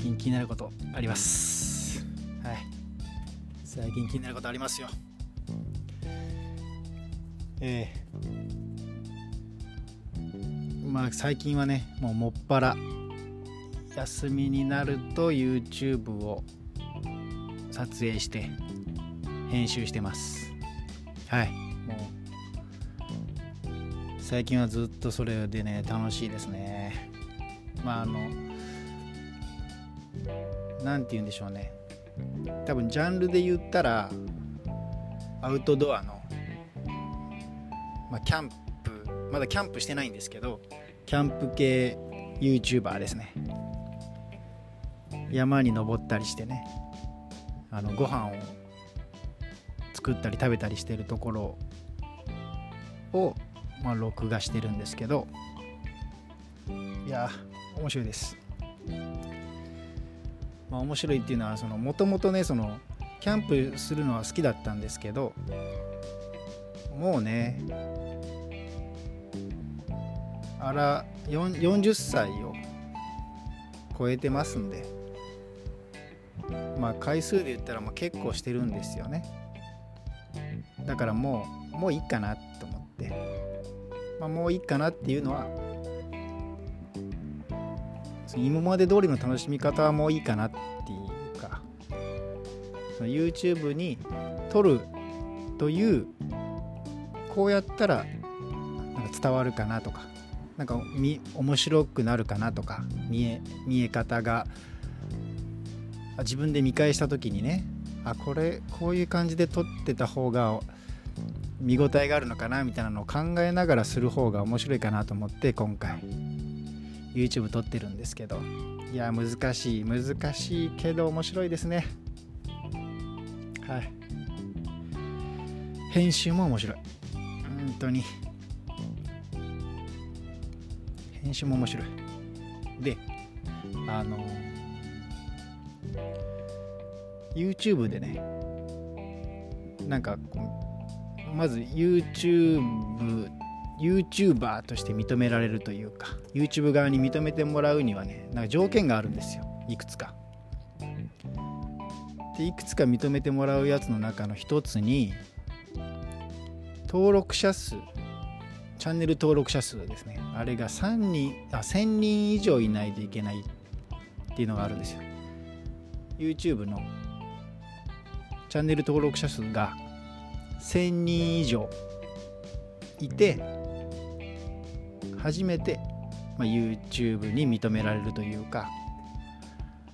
近気になることあります。はい。最近気になることありますよ。ええ。まあ最近はねもうもっぱら休みになると YouTube を撮影して編集してます。はい。もう最近はずっとそれでね楽しいですね。まああの何て言うんでしょうね。多分ジャンルで言ったらアウトドアの、まあ、キャンプまだキャンプしてないんですけどキャンプ系 YouTuber ですね。山に登ったりしてねあのご飯を作ったり食べたりしてるところを、まあ、録画してるんですけどいや面白いです。まあ面白いっていうのはそのもともとねそのキャンプするのは好きだったんですけどもうねあら40歳を超えてますんでまあ回数で言ったらもう結構してるんですよね。だからもうもういいかなと思って、まあ、もういいかなっていうのは今まで通りの楽しみ方もいいかなっていうかその YouTube に撮るというこうやったらなんか伝わるかなとかなんか面白くなるかなとか見え見え方が自分で見返した時にねあこれこういう感じで撮ってた方が見応えがあるのかなみたいなのを考えながらする方が面白いかなと思って今回。YouTube 撮ってるんですけど。いや難しい難しいけど面白いですね。はい。編集も面白い。本当に。編集も面白い。であの YouTube でねなんかまず YouTube YouTuber として認められるというか YouTube 側に認めてもらうにはねなんか条件があるんですよ。いくつか。でいくつか認めてもらうやつの中の一つに登録者数。チャンネル登録者数ですね。あれが3人あ1000人以上いないといけないっていうのがあるんですよ。YouTube のチャンネル登録者数が1000人以上いて初めて、まあ、YouTube に認められるというか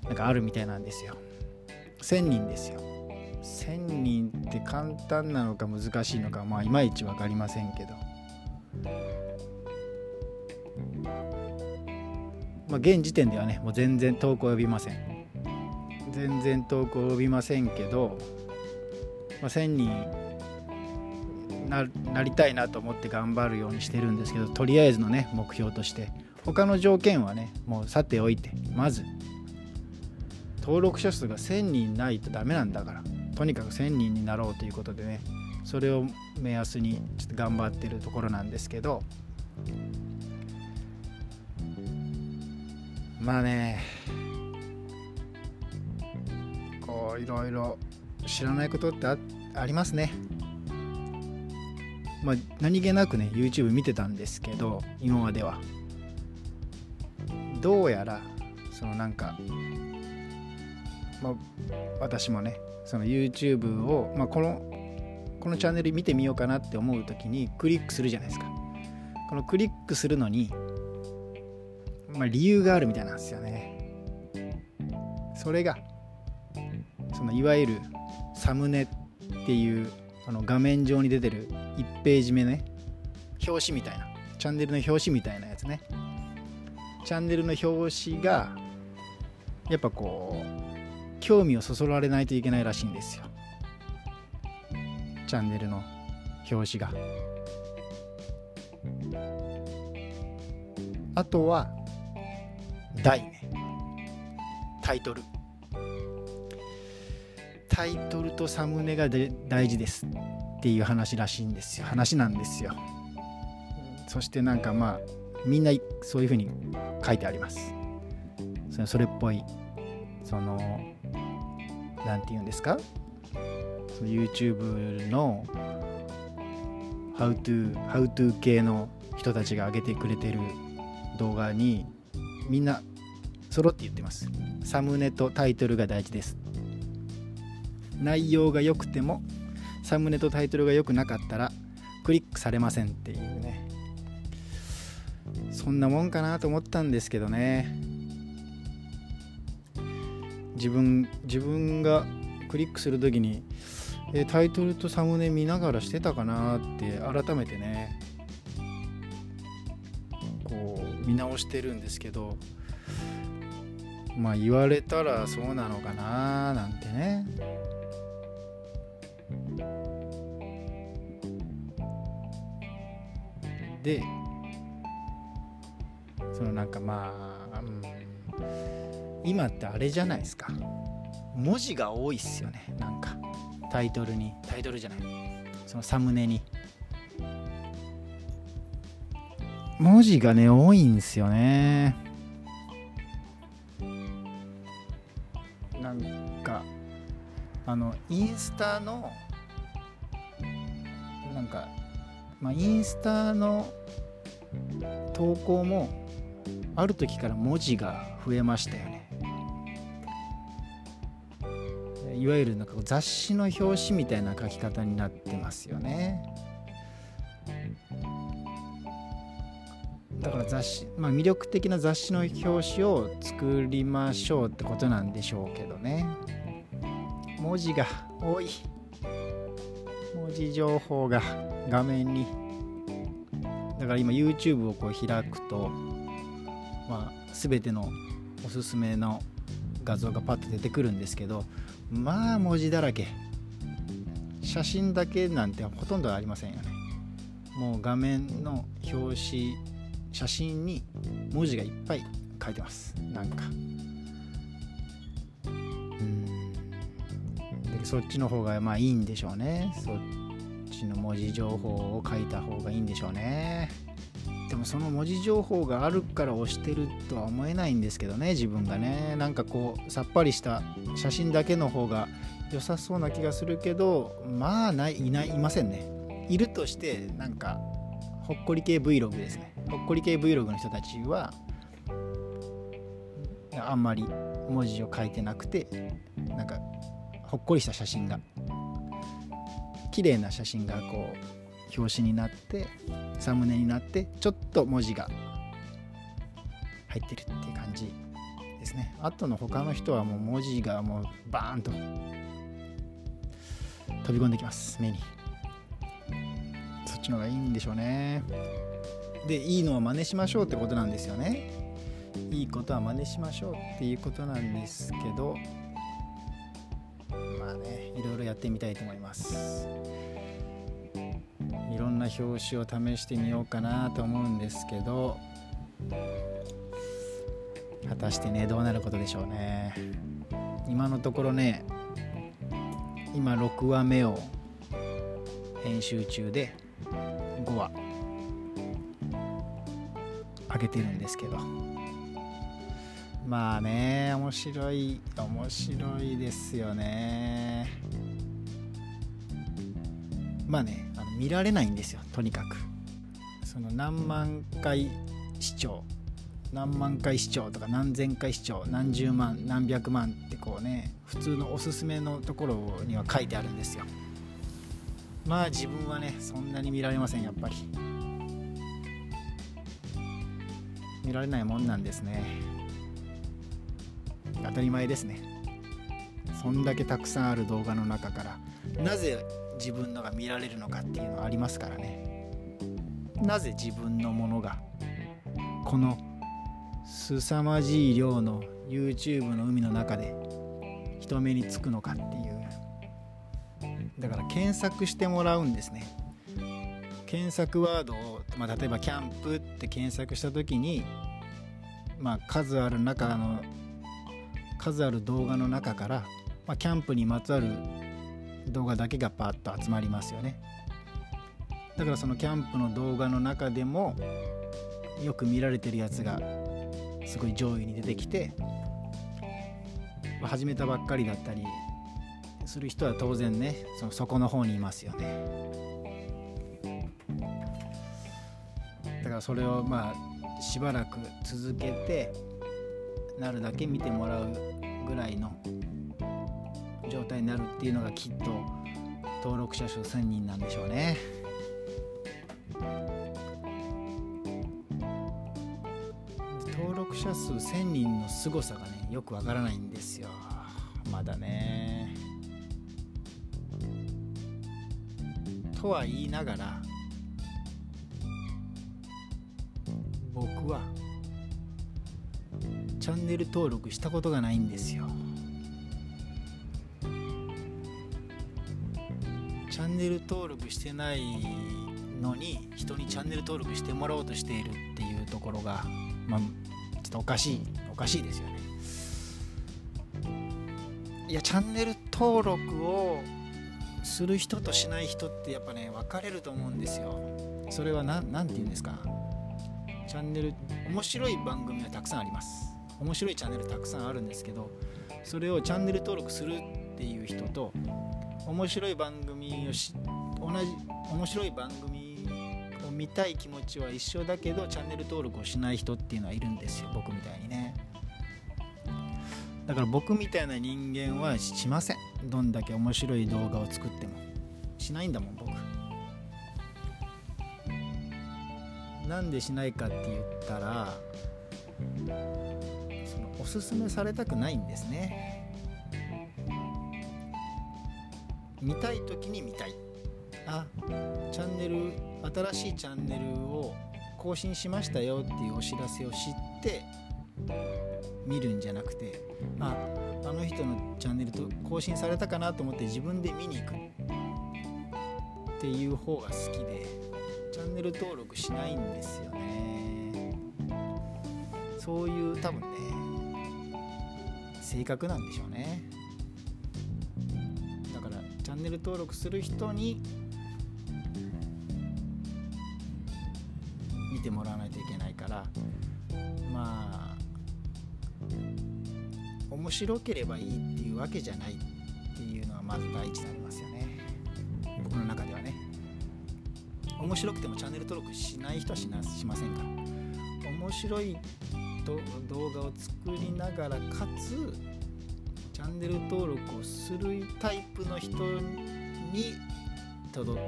なんかあるみたいなんですよ。1000人ですよ。1000人って簡単なのか難しいのかまあいまいち分かりませんけど。まあ現時点ではねもう全然投稿呼びません。全然投稿呼びませんけど、まあ、1000人なりたいなと思って頑張るようにしてるんですけどとりあえずのね目標として。他の条件はねもうさておいて。まず登録者数が1000人ないとダメなんだから。とにかく1000人になろうということでねそれを目安にちょっと頑張ってるところなんですけど。まあねこういろいろ知らないことってあありますね。まあ、何気なくね YouTube 見てたんですけど今までは。どうやらそのなんか、まあ、私もねその YouTube を、まあ、このこのチャンネル見てみようかなって思う時にクリックするじゃないですか。このクリックするのに、まあ、理由があるみたいなんですよね。それがそのいわゆるサムネっていうあの画面上に出てる1ページ目ね。表紙みたいな。チャンネルの表紙みたいなやつね。チャンネルの表紙がやっぱこう興味をそそられないといけないらしいんですよ。チャンネルの表紙が。あとは題ね。タイトルタイトルとサムネが大事ですっていう話らしいんですよ。話なんですよ。そしてなんかまあみんなそういうふうに書いてあります。それっぽいその何て言うんですか？YouTube の How to, How to 系の人たちが上げてくれてる動画にみんな揃って言ってます。サムネとタイトルが大事です。内容が良くてもサムネとタイトルが良くなかったらクリックされませんっていうね。そんなもんかなと思ったんですけどね。自分自分がクリックする時にえタイトルとサムネ見ながらしてたかなって改めてねこう見直してるんですけどまあ言われたらそうなのかななんてね。でそのなんかまあ、うん、今ってあれじゃないですか。文字が多いっすよね。なんかタイトルに。タイトルじゃない。そのサムネに。文字がね多いんですよね。なんかあのインスタのなんかまあインスタの投稿もある時から文字が増えましたよね。いわゆるなんか雑誌の表紙みたいな書き方になってますよね。だから雑誌まあ魅力的な雑誌の表紙を作りましょうってことなんでしょうけどね。文字が多い。文字情報が。画面に。だから今 YouTube をこう開くとまあ全てのおすすめの画像がパッと出てくるんですけどまあ文字だらけ。写真だけなんてほとんどありませんよね。もう画面の表紙写真に文字がいっぱい書いてます。なんか。うん。でそっちの方がまあいいんでしょうね。そっちの文字情報を書いた方がいいんでしょうね。でもその文字情報があるから押してるとは思えないんですけどね自分がね。なんかこうさっぱりした写真だけの方が良さそうな気がするけどまあないいないいませんね。いるとしてなんかほっこり系 Vlog ですね。ほっこり系 Vlog の人たちはあんまり文字を書いてなくてなんかほっこりした写真が綺麗な写真がこう表紙になってサムネになってちょっと文字が入ってるっていう感じですね。あとの他の人はもう文字がもうバーンと飛び込んできます。目に。そっちの方がいいんでしょうね。でいいのは真似しましょうってことなんですよね。いいことは真似しましょうっていうことなんですけどまあね。やってみたいと思います。いろんな表紙を試してみようかなと思うんですけど果たしてねどうなることでしょうね。今のところね今6話目を編集中で5話上げてるんですけど。まあね面白い面白いですよね。まあねあの見られないんですよとにかく。その何万回視聴。何万回視聴とか何千回視聴。何十万何百万ってこうね普通のおすすめのところには書いてあるんですよ。まあ自分はねそんなに見られませんやっぱり。見られないもんなんですね。当たり前ですね。そんだけたくさんある動画の中から。なぜ自分のが見られるのかっていうのはありますからね。なぜ自分のものがこの凄まじい量の YouTube の海の中で人目につくのかっていう。だから検索してもらうんですね。検索ワードを、まあ、例えばキャンプって検索した時にまあ数ある中の数ある動画の中から、まあ、キャンプにまつわる動画だけがパッと集まりますよね。だからそのキャンプの動画の中でもよく見られてるやつがすごい上位に出てきて始めたばっかりだったりする人は当然ねその底の方にいますよね。だからそれをまあしばらく続けてなるだけ見てもらうぐらいの状態になるっていうのがきっと登録者数1000人なんでしょうね。登録者数1000人の凄さがねよくわからないんですよ。まだね。とは言いながら僕はチャンネル登録したことがないんですよ。チャンネル登録してないのに人にチャンネル登録してもらおうとしているっていうところがまあちょっとおかしいおかしいですよね。いやチャンネル登録をする人としない人ってやっぱね分かれると思うんですよ。それは何て言うんですか？チャンネル面白い番組はたくさんあります。面白いチャンネルたくさんあるんですけどそれをチャンネル登録するっていう人と面白い番組をし同じ面白い番組を見たい気持ちは一緒だけどチャンネル登録をしない人っていうのはいるんですよ。僕みたいにね。だから僕みたいな人間はしません。どんだけ面白い動画を作っても。しないんだもん僕。なんでしないかって言ったらそのおすすめされたくないんですね。見たい時に見たい。あチャンネル新しいチャンネルを更新しましたよっていうお知らせを知って見るんじゃなくてああの人のチャンネルと更新されたかなと思って自分で見に行く。っていう方が好きでチャンネル登録しないんですよね。そういう多分ね性格なんでしょうね。ャンネル登録する人に見てもらわないといけないからまあ面白ければいいっていうわけじゃないっていうのはまず第一になりますよね。僕の中ではね。面白くてもチャンネル登録しない人はしなしませんから。面白い動画を作りながらかつチャンネル登録をするタイプの人に届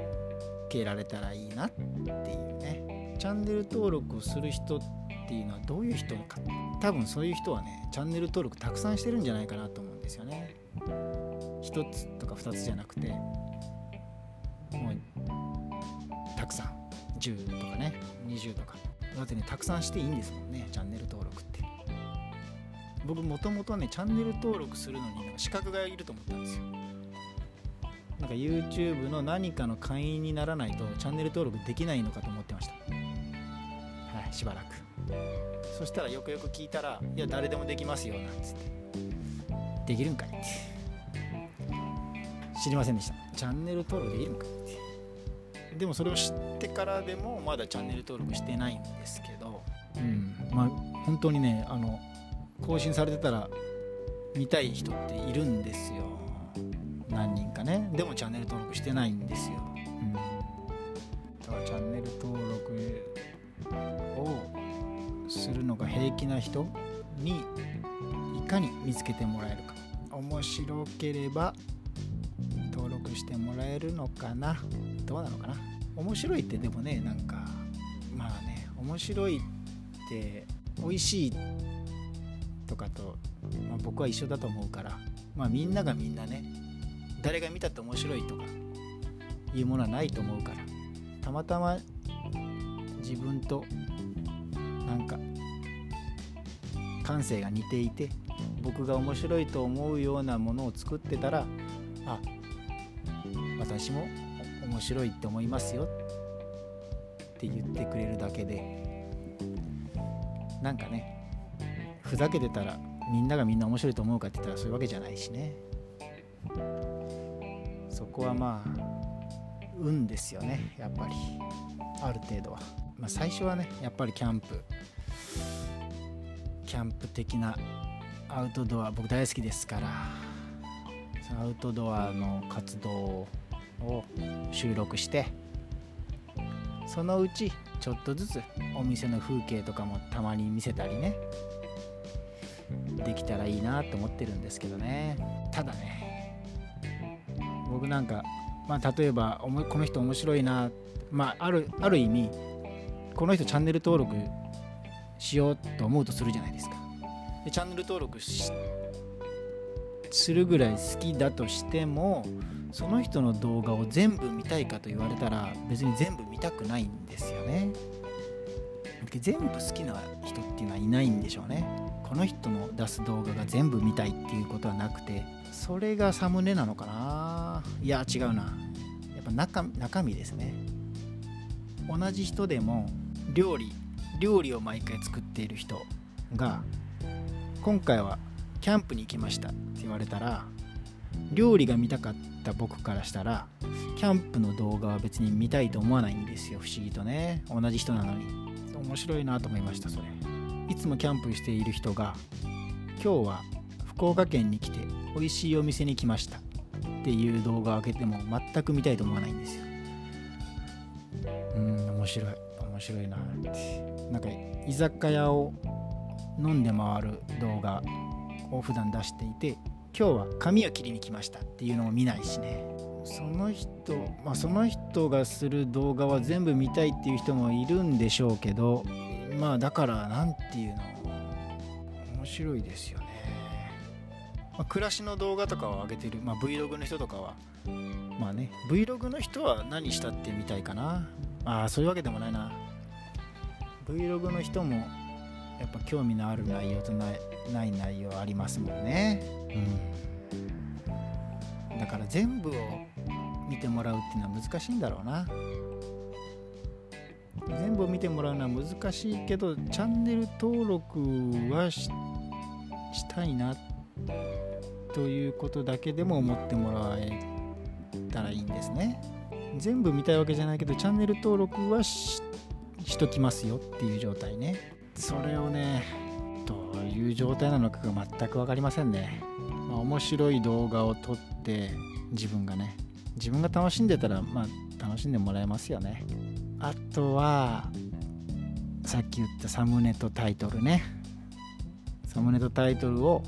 けられたらいいなっていうね。チャンネル登録をする人っていうのはどういう人か。多分そういう人はねチャンネル登録たくさんしてるんじゃないかなと思うんですよね。1つとか2つじゃなくて。もうたくさん。10とかね。20とか。だってねたくさんしていいんですもんねチャンネル登録って。僕もともとねチャンネル登録するのになんか資格がいると思ったんですよ。なんか YouTube の何かの会員にならないとチャンネル登録できないのかと思ってました。はいしばらく。そしたらよくよく聞いたら「いや誰でもできますよ」なんつって「できるんかい」って。知りませんでした。チャンネル登録できるんかいって。でもそれを知ってからでもまだチャンネル登録してないんですけど。うんまあ本当にねあの更新されてたら見たい人っているんですよ。何人かね。でもチャンネル登録してないんですよ、うん、だからチャンネル登録をするのが平気な人にいかに見つけてもらえるか。面白ければ登録してもらえるのかな。どうなのかな。面白いってでもねなんかまあね面白いって美味しいってとかと、まあ、僕は一緒だと思うからまあみんながみんなね誰が見たって面白いとかいうものはないと思うからたまたま自分となんか感性が似ていて僕が面白いと思うようなものを作ってたらあ私も面白いって思いますよって言ってくれるだけでなんかねふざけてたらみんながみんな面白いと思うかって言ったらそういうわけじゃないしね。そこはまあ運ですよねやっぱり。ある程度は、まあ、最初はねやっぱりキャンプ。キャンプ的なアウトドア僕大好きですから。そのアウトドアの活動を収録してそのうちちょっとずつお店の風景とかもたまに見せたりね。できたらいいなと思ってるんですけどね。ただね僕なんか、まあ、例えばこの人面白いな、まあ、あるある意味この人チャンネル登録しようと思うとするじゃないですか。でチャンネル登録するぐらい好きだとしてもその人の動画を全部見たいかと言われたら別に全部見たくないんですよね。全部好きな人っていうのはいないんでしょうね。この人の出す動画が全部見たいっていうことはなくてそれがサムネなのかな？いや違うな。やっぱ中中身ですね。同じ人でも料理料理を毎回作っている人が今回はキャンプに行きましたって言われたら料理が見たかった僕からしたらキャンプの動画は別に見たいと思わないんですよ。不思議とね。同じ人なのに。面白いなと思いましたそれ。いつもキャンプしている人が今日は福岡県に来て美味しいお店に来ました。っていう動画を開けても全く見たいと思わないんですよ。うん面白い。面白いな。ってなんか居酒屋を飲んで回る動画を普段出していて今日は髪を切りに来ました。っていうのも見ないしね。その人まあその人がする動画は全部見たいっていう人もいるんでしょうけどまあだから何て言うの面白いですよね、まあ、暮らしの動画とかを上げてる、まあ、Vlog の人とかはまあね Vlog の人は何したってみたいかな。ああそういうわけでもないな。Vlog の人もやっぱ興味のある内容とないない内容ありますもんね、うん、だから全部を見てもらうっていうのは難しいんだろうな全部を見てもらうのは難しいけどチャンネル登録はしたいなということだけでも思ってもらえたらいいんですね。全部見たいわけじゃないけどチャンネル登録はしときますよっていう状態ね。それをねどういう状態なのかが全く分かりませんね、まあ、面白い動画を撮って自分がね自分が楽しんでたらまあ楽しんでもらえますよね。あとはさっき言ったサムネとタイトルね。サムネとタイトルを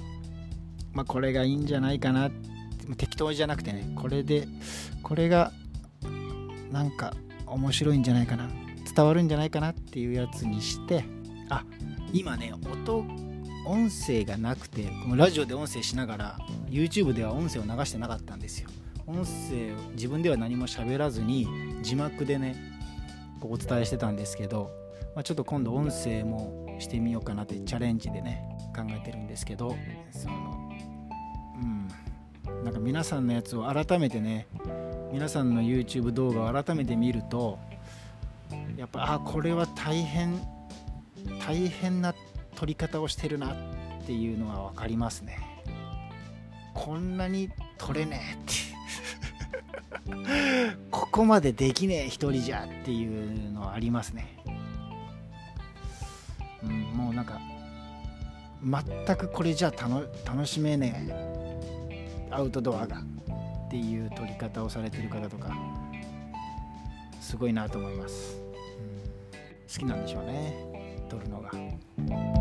まあこれがいいんじゃないかな。適当じゃなくてね。これでこれがなんか面白いんじゃないかな。伝わるんじゃないかな。っていうやつにしてあ今ね音音声がなくてこのラジオで音声しながら YouTube では音声を流してなかったんですよ。音声を自分では何も喋らずに字幕でねお伝えしてたんですけど、まあ、ちょっと今度音声もしてみようかなってチャレンジでね考えてるんですけどそのうん。なんか皆さんのやつを改めてね皆さんの YouTube 動画を改めて見るとやっぱあこれは大変大変な撮り方をしてるなっていうのは分かりますね。こんなに撮れねえってここまでできねえ一人じゃっていうのはありますね。うんもうなんか全くこれじゃ楽しめねえアウトドアがっていう撮り方をされてる方とかすごいなと思います、うん、好きなんでしょうね。撮るのが。